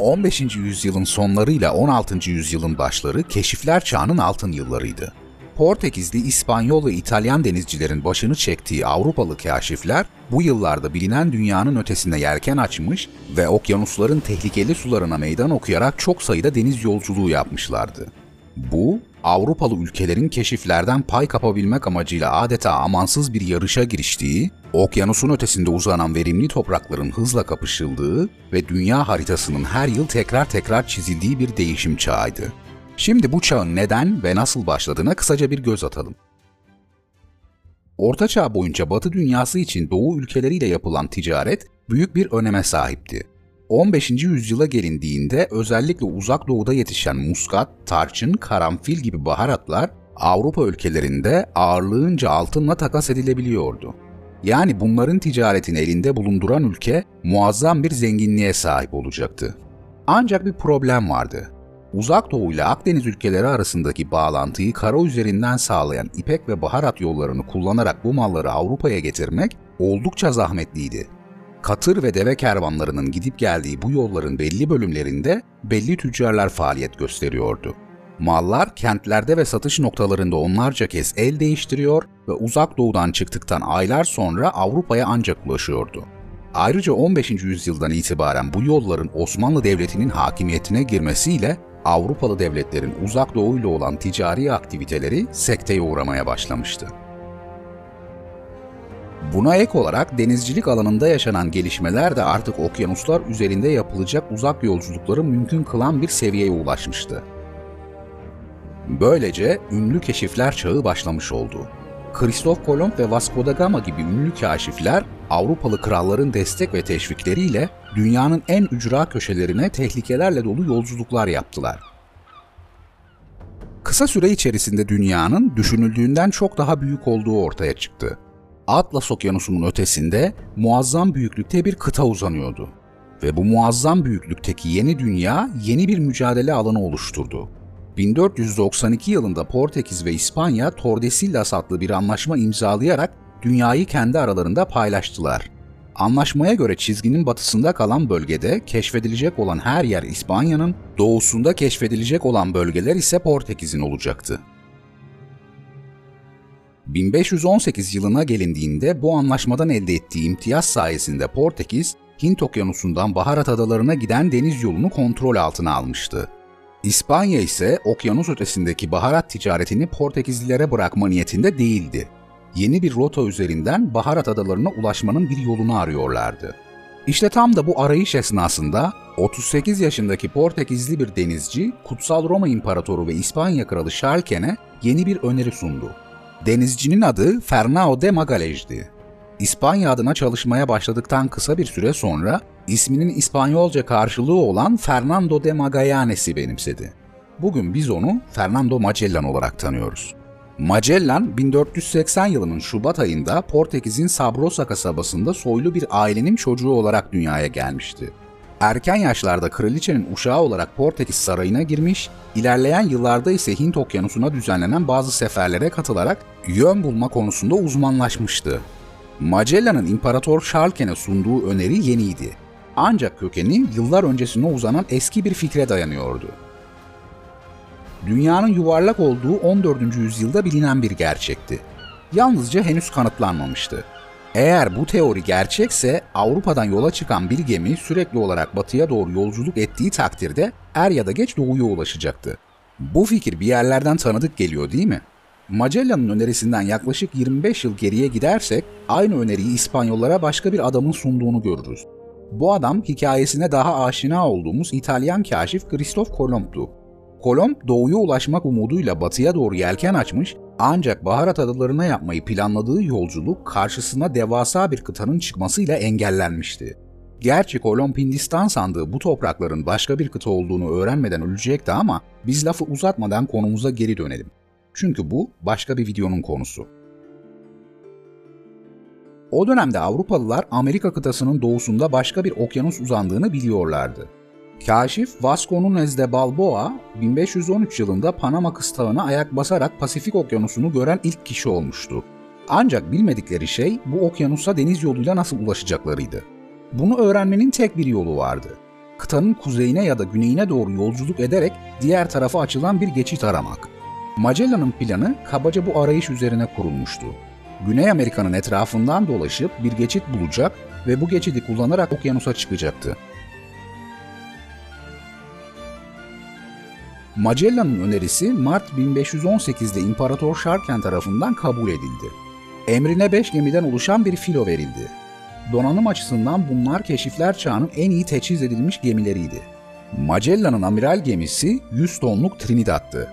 15. yüzyılın sonları ile 16. yüzyılın başları keşifler çağının altın yıllarıydı. Portekizli, İspanyol ve İtalyan denizcilerin başını çektiği Avrupalı kaşifler bu yıllarda bilinen dünyanın ötesinde yelken açmış ve okyanusların tehlikeli sularına meydan okuyarak çok sayıda deniz yolculuğu yapmışlardı. Bu, Avrupalı ülkelerin keşiflerden pay kapabilmek amacıyla adeta amansız bir yarışa giriştiği, okyanusun ötesinde uzanan verimli toprakların hızla kapışıldığı ve dünya haritasının her yıl tekrar tekrar çizildiği bir değişim çağıydı. Şimdi bu çağın neden ve nasıl başladığına kısaca bir göz atalım. Orta Çağ boyunca Batı dünyası için Doğu ülkeleriyle yapılan ticaret büyük bir öneme sahipti. 15. yüzyıla gelindiğinde özellikle uzak doğuda yetişen muskat, tarçın, karanfil gibi baharatlar Avrupa ülkelerinde ağırlığınca altınla takas edilebiliyordu. Yani bunların ticaretini elinde bulunduran ülke muazzam bir zenginliğe sahip olacaktı. Ancak bir problem vardı. Uzak Doğu ile Akdeniz ülkeleri arasındaki bağlantıyı kara üzerinden sağlayan ipek ve baharat yollarını kullanarak bu malları Avrupa'ya getirmek oldukça zahmetliydi. Katır ve deve kervanlarının gidip geldiği bu yolların belli bölümlerinde belli tüccarlar faaliyet gösteriyordu. Mallar kentlerde ve satış noktalarında onlarca kez el değiştiriyor ve uzak doğudan çıktıktan aylar sonra Avrupa'ya ancak ulaşıyordu. Ayrıca 15. yüzyıldan itibaren bu yolların Osmanlı Devleti'nin hakimiyetine girmesiyle Avrupalı devletlerin uzak doğu ile olan ticari aktiviteleri sekteye uğramaya başlamıştı. Buna ek olarak denizcilik alanında yaşanan gelişmeler de artık okyanuslar üzerinde yapılacak uzak yolculukları mümkün kılan bir seviyeye ulaşmıştı. Böylece ünlü keşifler çağı başlamış oldu. Kristof Kolomb ve Vasco da Gama gibi ünlü kaşifler Avrupalı kralların destek ve teşvikleriyle dünyanın en ücra köşelerine tehlikelerle dolu yolculuklar yaptılar. Kısa süre içerisinde dünyanın düşünüldüğünden çok daha büyük olduğu ortaya çıktı. Atlas Okyanusu'nun ötesinde muazzam büyüklükte bir kıta uzanıyordu. Ve bu muazzam büyüklükteki yeni dünya yeni bir mücadele alanı oluşturdu. 1492 yılında Portekiz ve İspanya Tordesillas adlı bir anlaşma imzalayarak dünyayı kendi aralarında paylaştılar. Anlaşmaya göre çizginin batısında kalan bölgede keşfedilecek olan her yer İspanya'nın, doğusunda keşfedilecek olan bölgeler ise Portekiz'in olacaktı. 1518 yılına gelindiğinde bu anlaşmadan elde ettiği imtiyaz sayesinde Portekiz, Hint okyanusundan Baharat adalarına giden deniz yolunu kontrol altına almıştı. İspanya ise okyanus ötesindeki baharat ticaretini Portekizlilere bırakma niyetinde değildi. Yeni bir rota üzerinden Baharat adalarına ulaşmanın bir yolunu arıyorlardı. İşte tam da bu arayış esnasında 38 yaşındaki Portekizli bir denizci Kutsal Roma İmparatoru ve İspanya Kralı Şarken'e yeni bir öneri sundu. Denizcinin adı Fernao de Magalhães'di. İspanya adına çalışmaya başladıktan kısa bir süre sonra isminin İspanyolca karşılığı olan Fernando de Magallanes'i benimsedi. Bugün biz onu Fernando Magellan olarak tanıyoruz. Magellan 1480 yılının Şubat ayında Portekiz'in Sabrosa kasabasında soylu bir ailenin çocuğu olarak dünyaya gelmişti. Erken yaşlarda kraliçenin uşağı olarak Portekiz sarayına girmiş, ilerleyen yıllarda ise Hint okyanusuna düzenlenen bazı seferlere katılarak yön bulma konusunda uzmanlaşmıştı. Magellan'ın İmparator Şarlken'e sunduğu öneri yeniydi. Ancak kökeni yıllar öncesine uzanan eski bir fikre dayanıyordu. Dünyanın yuvarlak olduğu 14. yüzyılda bilinen bir gerçekti. Yalnızca henüz kanıtlanmamıştı. Eğer bu teori gerçekse Avrupa'dan yola çıkan bir gemi sürekli olarak batıya doğru yolculuk ettiği takdirde er ya da geç doğuya ulaşacaktı. Bu fikir bir yerlerden tanıdık geliyor değil mi? Magellan'ın önerisinden yaklaşık 25 yıl geriye gidersek aynı öneriyi İspanyollara başka bir adamın sunduğunu görürüz. Bu adam hikayesine daha aşina olduğumuz İtalyan kaşif Kristof Kolomb'du. Kolomb doğuya ulaşmak umuduyla batıya doğru yelken açmış ancak Baharat adalarına yapmayı planladığı yolculuk karşısına devasa bir kıtanın çıkmasıyla engellenmişti. Gerçi Kolomb Hindistan sandığı bu toprakların başka bir kıta olduğunu öğrenmeden ölecekti ama biz lafı uzatmadan konumuza geri dönelim. Çünkü bu başka bir videonun konusu. O dönemde Avrupalılar Amerika kıtasının doğusunda başka bir okyanus uzandığını biliyorlardı. Kaşif Vasco Nunes de Balboa 1513 yılında Panama kıstağına ayak basarak Pasifik Okyanusu'nu gören ilk kişi olmuştu. Ancak bilmedikleri şey bu okyanusa deniz yoluyla nasıl ulaşacaklarıydı. Bunu öğrenmenin tek bir yolu vardı. kıtanın kuzeyine ya da güneyine doğru yolculuk ederek diğer tarafa açılan bir geçit aramak. Magellan'ın planı kabaca bu arayış üzerine kurulmuştu. Güney Amerika'nın etrafından dolaşıp bir geçit bulacak ve bu geçidi kullanarak okyanusa çıkacaktı. Magellan'ın önerisi Mart 1518'de İmparator Sharken tarafından kabul edildi. Emrine 5 gemiden oluşan bir filo verildi. Donanım açısından bunlar keşifler çağının en iyi teçhiz edilmiş gemileriydi. Magellan'ın amiral gemisi 100 tonluk Trinidad'tı.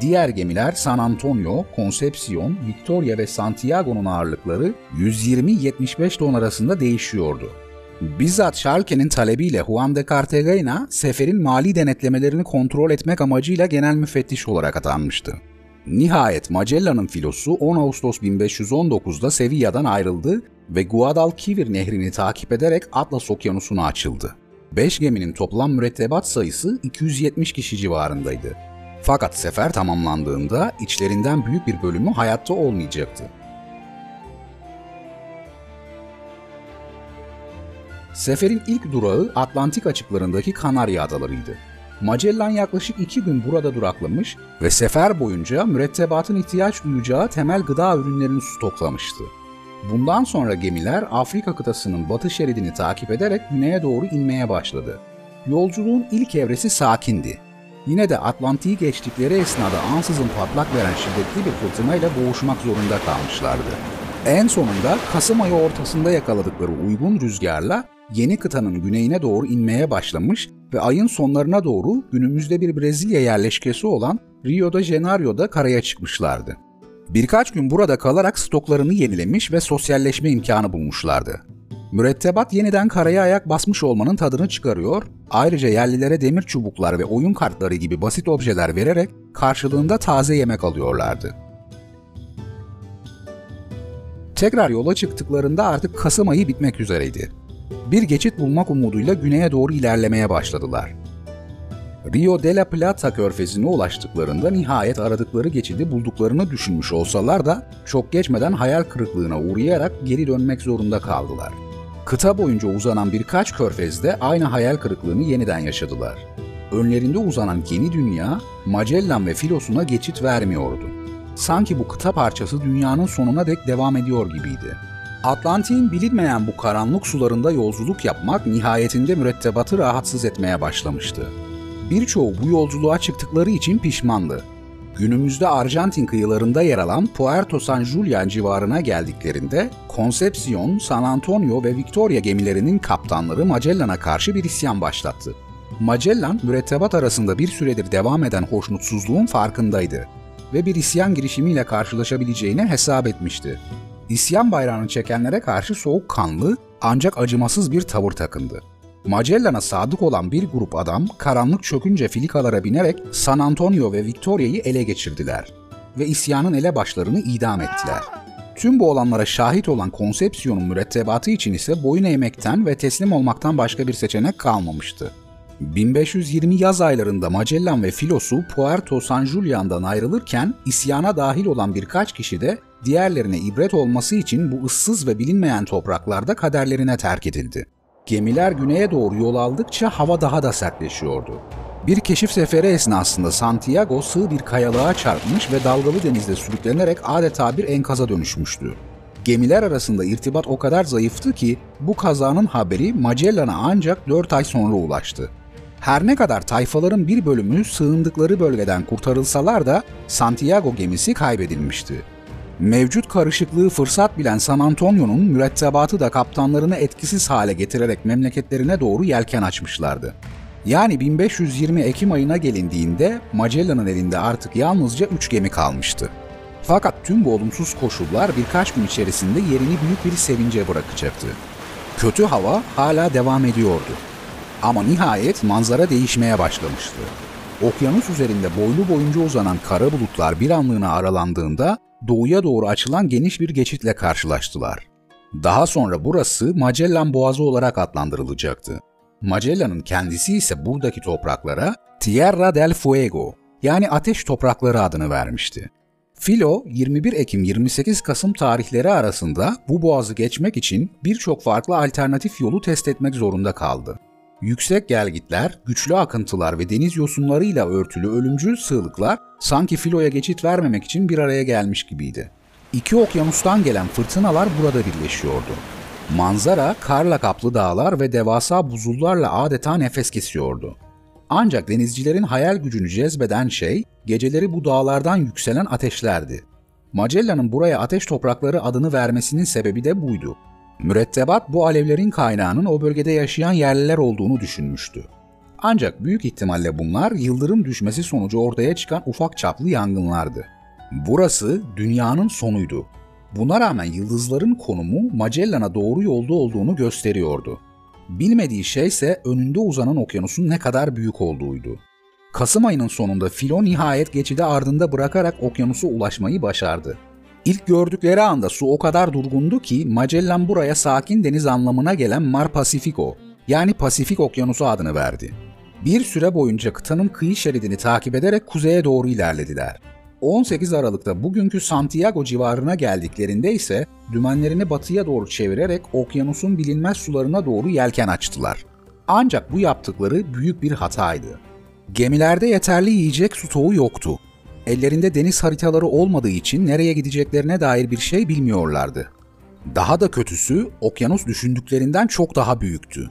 Diğer gemiler San Antonio, Concepcion, Victoria ve Santiago'nun ağırlıkları 120-75 ton arasında değişiyordu. Bizzat Schalke'nin talebiyle Juan de Cartagena, seferin mali denetlemelerini kontrol etmek amacıyla genel müfettiş olarak atanmıştı. Nihayet Magellan'ın filosu 10 Ağustos 1519'da Sevilla'dan ayrıldı ve Guadalquivir nehrini takip ederek Atlas Okyanusu'na açıldı. 5 geminin toplam mürettebat sayısı 270 kişi civarındaydı. Fakat sefer tamamlandığında içlerinden büyük bir bölümü hayatta olmayacaktı. Seferin ilk durağı Atlantik açıklarındaki Kanarya Adalarıydı. Magellan yaklaşık iki gün burada duraklamış ve sefer boyunca mürettebatın ihtiyaç duyacağı temel gıda ürünlerini stoklamıştı. Bundan sonra gemiler Afrika kıtasının batı şeridini takip ederek güneye doğru inmeye başladı. Yolculuğun ilk evresi sakindi. Yine de Atlantik'i geçtikleri esnada ansızın patlak veren şiddetli bir fırtınayla boğuşmak zorunda kalmışlardı. En sonunda Kasım ayı ortasında yakaladıkları uygun rüzgarla yeni kıtanın güneyine doğru inmeye başlamış ve ayın sonlarına doğru günümüzde bir Brezilya yerleşkesi olan Rio de Janeiro'da karaya çıkmışlardı. Birkaç gün burada kalarak stoklarını yenilemiş ve sosyalleşme imkanı bulmuşlardı. Mürettebat yeniden karaya ayak basmış olmanın tadını çıkarıyor, ayrıca yerlilere demir çubuklar ve oyun kartları gibi basit objeler vererek karşılığında taze yemek alıyorlardı. Tekrar yola çıktıklarında artık Kasım ayı bitmek üzereydi. Bir geçit bulmak umuduyla güneye doğru ilerlemeye başladılar. Rio de la Plata körfezine ulaştıklarında nihayet aradıkları geçidi bulduklarını düşünmüş olsalar da çok geçmeden hayal kırıklığına uğrayarak geri dönmek zorunda kaldılar. Kıta boyunca uzanan birkaç körfezde aynı hayal kırıklığını yeniden yaşadılar. Önlerinde uzanan yeni dünya Magellan ve filosuna geçit vermiyordu. Sanki bu kıta parçası dünyanın sonuna dek devam ediyor gibiydi. Atlantik'in bilinmeyen bu karanlık sularında yolculuk yapmak nihayetinde mürettebatı rahatsız etmeye başlamıştı. Birçoğu bu yolculuğa çıktıkları için pişmandı. Günümüzde Arjantin kıyılarında yer alan Puerto San Julian civarına geldiklerinde Concepcion, San Antonio ve Victoria gemilerinin kaptanları Magellan'a karşı bir isyan başlattı. Magellan, mürettebat arasında bir süredir devam eden hoşnutsuzluğun farkındaydı ve bir isyan girişimiyle karşılaşabileceğini hesap etmişti. İsyan bayrağını çekenlere karşı soğukkanlı ancak acımasız bir tavır takındı. Magellan'a sadık olan bir grup adam karanlık çökünce filikalara binerek San Antonio ve Victoria'yı ele geçirdiler ve isyanın elebaşlarını idam ettiler. Tüm bu olanlara şahit olan konsepsiyonun mürettebatı için ise boyun eğmekten ve teslim olmaktan başka bir seçenek kalmamıştı. 1520 yaz aylarında Magellan ve filosu Puerto San Julian'dan ayrılırken isyana dahil olan birkaç kişi de diğerlerine ibret olması için bu ıssız ve bilinmeyen topraklarda kaderlerine terk edildi. Gemiler güneye doğru yol aldıkça hava daha da sertleşiyordu. Bir keşif seferi esnasında Santiago sığ bir kayalığa çarpmış ve dalgalı denizde sürüklenerek adeta bir enkaza dönüşmüştü. Gemiler arasında irtibat o kadar zayıftı ki bu kazanın haberi Magellan'a ancak 4 ay sonra ulaştı. Her ne kadar tayfaların bir bölümü sığındıkları bölgeden kurtarılsalar da Santiago gemisi kaybedilmişti. Mevcut karışıklığı fırsat bilen San Antonio'nun mürettebatı da kaptanlarını etkisiz hale getirerek memleketlerine doğru yelken açmışlardı. Yani 1520 Ekim ayına gelindiğinde Magellan'ın elinde artık yalnızca 3 gemi kalmıştı. Fakat tüm bu olumsuz koşullar birkaç gün içerisinde yerini büyük bir sevince bırakacaktı. Kötü hava hala devam ediyordu. Ama nihayet manzara değişmeye başlamıştı. Okyanus üzerinde boylu boyunca uzanan kara bulutlar bir anlığına aralandığında doğuya doğru açılan geniş bir geçitle karşılaştılar. Daha sonra burası Magellan Boğazı olarak adlandırılacaktı. Magellan'ın kendisi ise buradaki topraklara Tierra del Fuego yani ateş toprakları adını vermişti. Filo 21 Ekim 28 Kasım tarihleri arasında bu boğazı geçmek için birçok farklı alternatif yolu test etmek zorunda kaldı. Yüksek gelgitler, güçlü akıntılar ve deniz yosunlarıyla örtülü ölümcül sığlıklar sanki filoya geçit vermemek için bir araya gelmiş gibiydi. İki okyanustan gelen fırtınalar burada birleşiyordu. Manzara, karla kaplı dağlar ve devasa buzullarla adeta nefes kesiyordu. Ancak denizcilerin hayal gücünü cezbeden şey, geceleri bu dağlardan yükselen ateşlerdi. Magellan'ın buraya ateş toprakları adını vermesinin sebebi de buydu. Mürettebat bu alevlerin kaynağının o bölgede yaşayan yerliler olduğunu düşünmüştü. Ancak büyük ihtimalle bunlar yıldırım düşmesi sonucu ortaya çıkan ufak çaplı yangınlardı. Burası dünyanın sonuydu. Buna rağmen yıldızların konumu Magellan'a doğru yolda olduğunu gösteriyordu. Bilmediği şey ise önünde uzanan okyanusun ne kadar büyük olduğuydu. Kasım ayının sonunda Filo nihayet geçidi ardında bırakarak okyanusa ulaşmayı başardı. İlk gördükleri anda su o kadar durgundu ki Magellan buraya sakin deniz anlamına gelen Mar Pacifico yani Pasifik Okyanusu adını verdi. Bir süre boyunca kıtanın kıyı şeridini takip ederek kuzeye doğru ilerlediler. 18 Aralık'ta bugünkü Santiago civarına geldiklerinde ise dümenlerini batıya doğru çevirerek okyanusun bilinmez sularına doğru yelken açtılar. Ancak bu yaptıkları büyük bir hataydı. Gemilerde yeterli yiyecek stoğu yoktu. Ellerinde deniz haritaları olmadığı için nereye gideceklerine dair bir şey bilmiyorlardı. Daha da kötüsü okyanus düşündüklerinden çok daha büyüktü.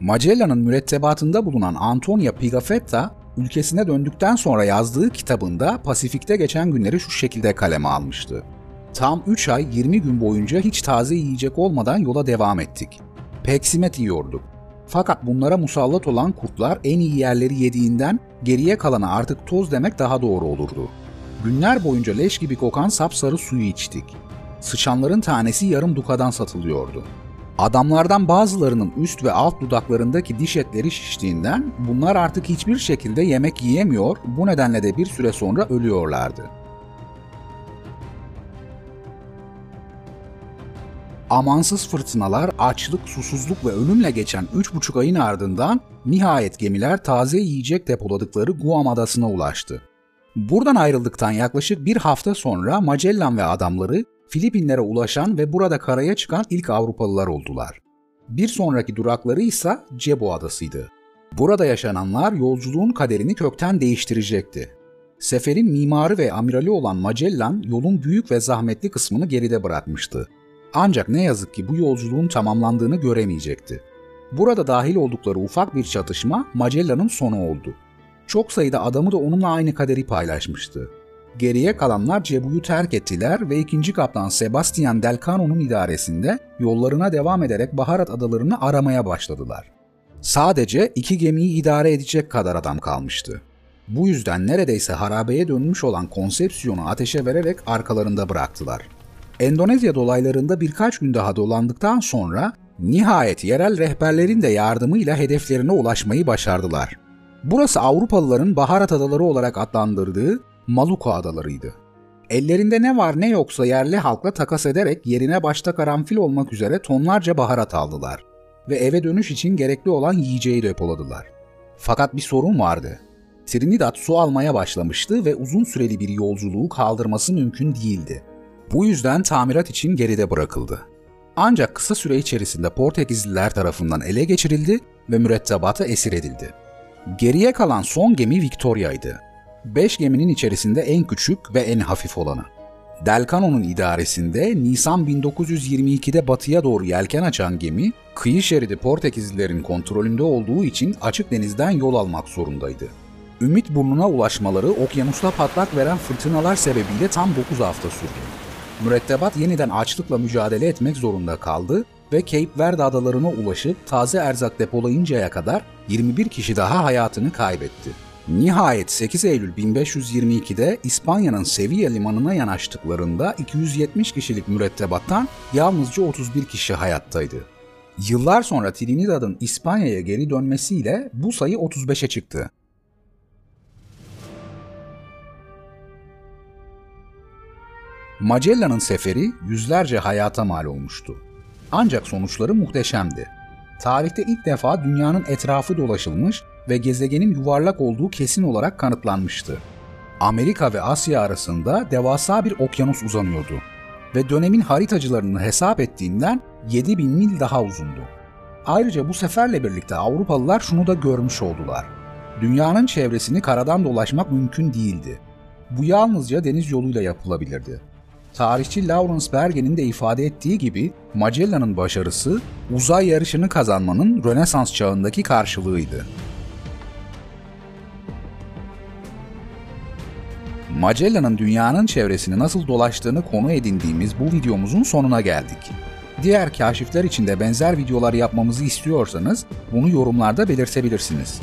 Magellan'ın mürettebatında bulunan Antonia Pigafetta, ülkesine döndükten sonra yazdığı kitabında Pasifik'te geçen günleri şu şekilde kaleme almıştı. Tam 3 ay 20 gün boyunca hiç taze yiyecek olmadan yola devam ettik. Peksimet yiyorduk. Fakat bunlara musallat olan kurtlar en iyi yerleri yediğinden geriye kalana artık toz demek daha doğru olurdu. Günler boyunca leş gibi kokan sapsarı suyu içtik. Sıçanların tanesi yarım dukadan satılıyordu. Adamlardan bazılarının üst ve alt dudaklarındaki diş etleri şiştiğinden bunlar artık hiçbir şekilde yemek yiyemiyor, bu nedenle de bir süre sonra ölüyorlardı. Amansız fırtınalar, açlık, susuzluk ve ölümle geçen 3,5 ayın ardından nihayet gemiler taze yiyecek depoladıkları Guam adasına ulaştı. Buradan ayrıldıktan yaklaşık bir hafta sonra Magellan ve adamları Filipinlere ulaşan ve burada karaya çıkan ilk Avrupalılar oldular. Bir sonraki durakları ise Cebu adasıydı. Burada yaşananlar yolculuğun kaderini kökten değiştirecekti. Seferin mimarı ve amirali olan Magellan yolun büyük ve zahmetli kısmını geride bırakmıştı. Ancak ne yazık ki bu yolculuğun tamamlandığını göremeyecekti. Burada dahil oldukları ufak bir çatışma Magellan'ın sonu oldu. Çok sayıda adamı da onunla aynı kaderi paylaşmıştı. Geriye kalanlar Cebu'yu terk ettiler ve ikinci kaptan Sebastian Delcano'nun idaresinde yollarına devam ederek baharat adalarını aramaya başladılar. Sadece iki gemiyi idare edecek kadar adam kalmıştı. Bu yüzden neredeyse harabeye dönmüş olan konsepsiyonu ateşe vererek arkalarında bıraktılar. Endonezya dolaylarında birkaç gün daha dolandıktan sonra nihayet yerel rehberlerin de yardımıyla hedeflerine ulaşmayı başardılar. Burası Avrupalıların baharat adaları olarak adlandırdığı Maluku adalarıydı. Ellerinde ne var ne yoksa yerli halkla takas ederek yerine başta karanfil olmak üzere tonlarca baharat aldılar ve eve dönüş için gerekli olan yiyeceği depoladılar. Fakat bir sorun vardı. Trinidad su almaya başlamıştı ve uzun süreli bir yolculuğu kaldırması mümkün değildi. Bu yüzden tamirat için geride bırakıldı. Ancak kısa süre içerisinde Portekizliler tarafından ele geçirildi ve mürettebata esir edildi. Geriye kalan son gemi Victoria'ydı. Beş geminin içerisinde en küçük ve en hafif olanı. Delcano'nun idaresinde Nisan 1922'de batıya doğru yelken açan gemi, kıyı şeridi Portekizlilerin kontrolünde olduğu için açık denizden yol almak zorundaydı. Ümit burnuna ulaşmaları okyanusta patlak veren fırtınalar sebebiyle tam 9 hafta sürdü. Mürettebat yeniden açlıkla mücadele etmek zorunda kaldı ve Cape Verde adalarına ulaşıp taze erzak depolayıncaya kadar 21 kişi daha hayatını kaybetti. Nihayet 8 Eylül 1522'de İspanya'nın Sevilla limanına yanaştıklarında 270 kişilik mürettebattan yalnızca 31 kişi hayattaydı. Yıllar sonra Trinidad'ın İspanya'ya geri dönmesiyle bu sayı 35'e çıktı. Magellan'ın seferi yüzlerce hayata mal olmuştu. Ancak sonuçları muhteşemdi. Tarihte ilk defa dünyanın etrafı dolaşılmış ve gezegenin yuvarlak olduğu kesin olarak kanıtlanmıştı. Amerika ve Asya arasında devasa bir okyanus uzanıyordu ve dönemin haritacılarını hesap ettiğinden 7000 mil daha uzundu. Ayrıca bu seferle birlikte Avrupalılar şunu da görmüş oldular. Dünyanın çevresini karadan dolaşmak mümkün değildi. Bu yalnızca deniz yoluyla yapılabilirdi. Tarihçi Lawrence Bergen'in de ifade ettiği gibi Magellan'ın başarısı uzay yarışını kazanmanın Rönesans çağındaki karşılığıydı. Magellan'ın dünyanın çevresini nasıl dolaştığını konu edindiğimiz bu videomuzun sonuna geldik. Diğer kaşifler için de benzer videolar yapmamızı istiyorsanız bunu yorumlarda belirtebilirsiniz.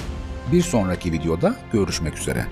Bir sonraki videoda görüşmek üzere.